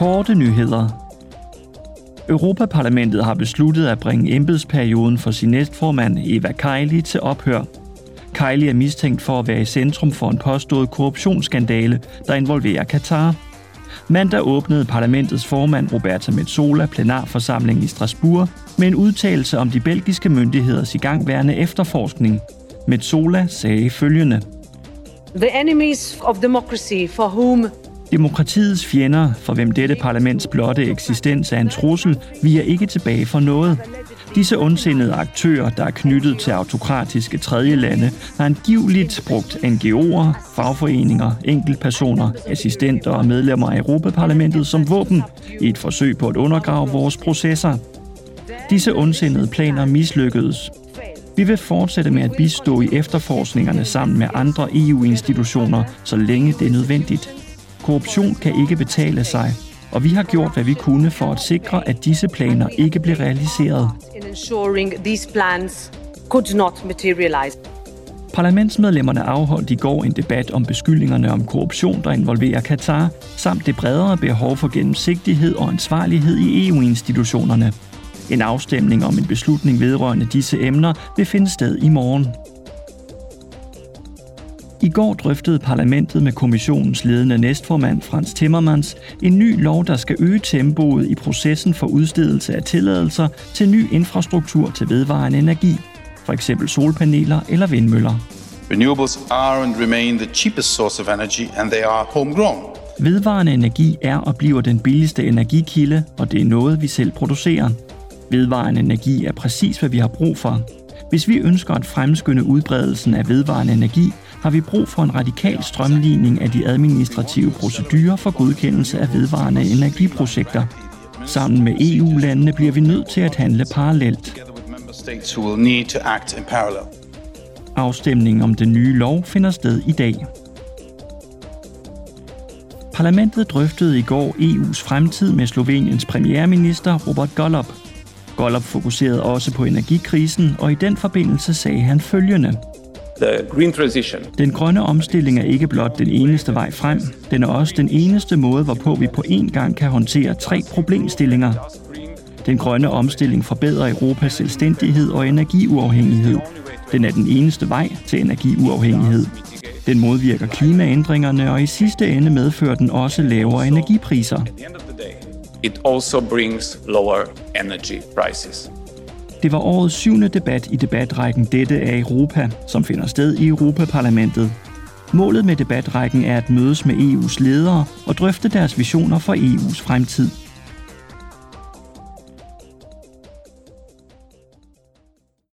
Korte nyheder. Europaparlamentet har besluttet at bringe embedsperioden for sin næstformand Eva Kaili til ophør. Kaili er mistænkt for at være i centrum for en påstået korruptionsskandale, der involverer Katar. Mandag åbnede parlamentets formand Roberta Metsola plenarforsamling i Strasbourg med en udtalelse om de belgiske myndigheders igangværende efterforskning. Metsola sagde følgende. The enemies of democracy for whom Demokratiets fjender, for hvem dette parlaments blotte eksistens er en trussel, viger ikke tilbage for noget. Disse ondsindede aktører, der er knyttet til autokratiske tredjelande, har angiveligt brugt NGO'er, fagforeninger, enkeltpersoner, assistenter og medlemmer af Europaparlamentet som våben i et forsøg på at undergrave vores processer. Disse ondsindede planer mislykkedes. Vi vil fortsætte med at bistå i efterforskningerne sammen med andre EU-institutioner, så længe det er nødvendigt. Korruption kan ikke betale sig, og vi har gjort, hvad vi kunne for at sikre, at disse planer ikke bliver realiseret. Parlamentsmedlemmerne afholdt i går en debat om beskyldningerne om korruption, der involverer Katar, samt det bredere behov for gennemsigtighed og ansvarlighed i EU-institutionerne. En afstemning om en beslutning vedrørende disse emner vil finde sted i morgen. I går drøftede parlamentet med kommissionens ledende næstformand Frans Timmermans en ny lov, der skal øge tempoet i processen for udstedelse af tilladelser til ny infrastruktur til vedvarende energi, f.eks. solpaneler eller vindmøller. Renewables are and remain the cheapest source of energy, and they are homegrown. Vedvarende energi er og bliver den billigste energikilde, og det er noget, vi selv producerer. Vedvarende energi er præcis, hvad vi har brug for. Hvis vi ønsker at fremskynde udbredelsen af vedvarende energi, har vi brug for en radikal strømligning af de administrative procedurer for godkendelse af vedvarende energiprojekter. Sammen med EU-landene bliver vi nødt til at handle parallelt. Afstemningen om den nye lov finder sted i dag. Parlamentet drøftede i går EU's fremtid med Sloveniens premierminister Robert Golob. Golob fokuserede også på energikrisen, og i den forbindelse sagde han følgende. The green transition Den grønne omstilling er ikke blot den eneste vej frem. Den er også den eneste måde, hvorpå vi på én gang kan håndtere tre problemstillinger. Den grønne omstilling forbedrer Europas selvstændighed og energiuafhængighed. Den er den eneste vej til energiuafhængighed. Den modvirker klimaændringerne, og i sidste ende medfører den også lavere energipriser. it also brings lower energy prices. Det var årets syvende debat i debatrækken Dette er Europa, som finder sted i Europaparlamentet. Målet med debatrækken er at mødes med EU's ledere og drøfte deres visioner for EU's fremtid.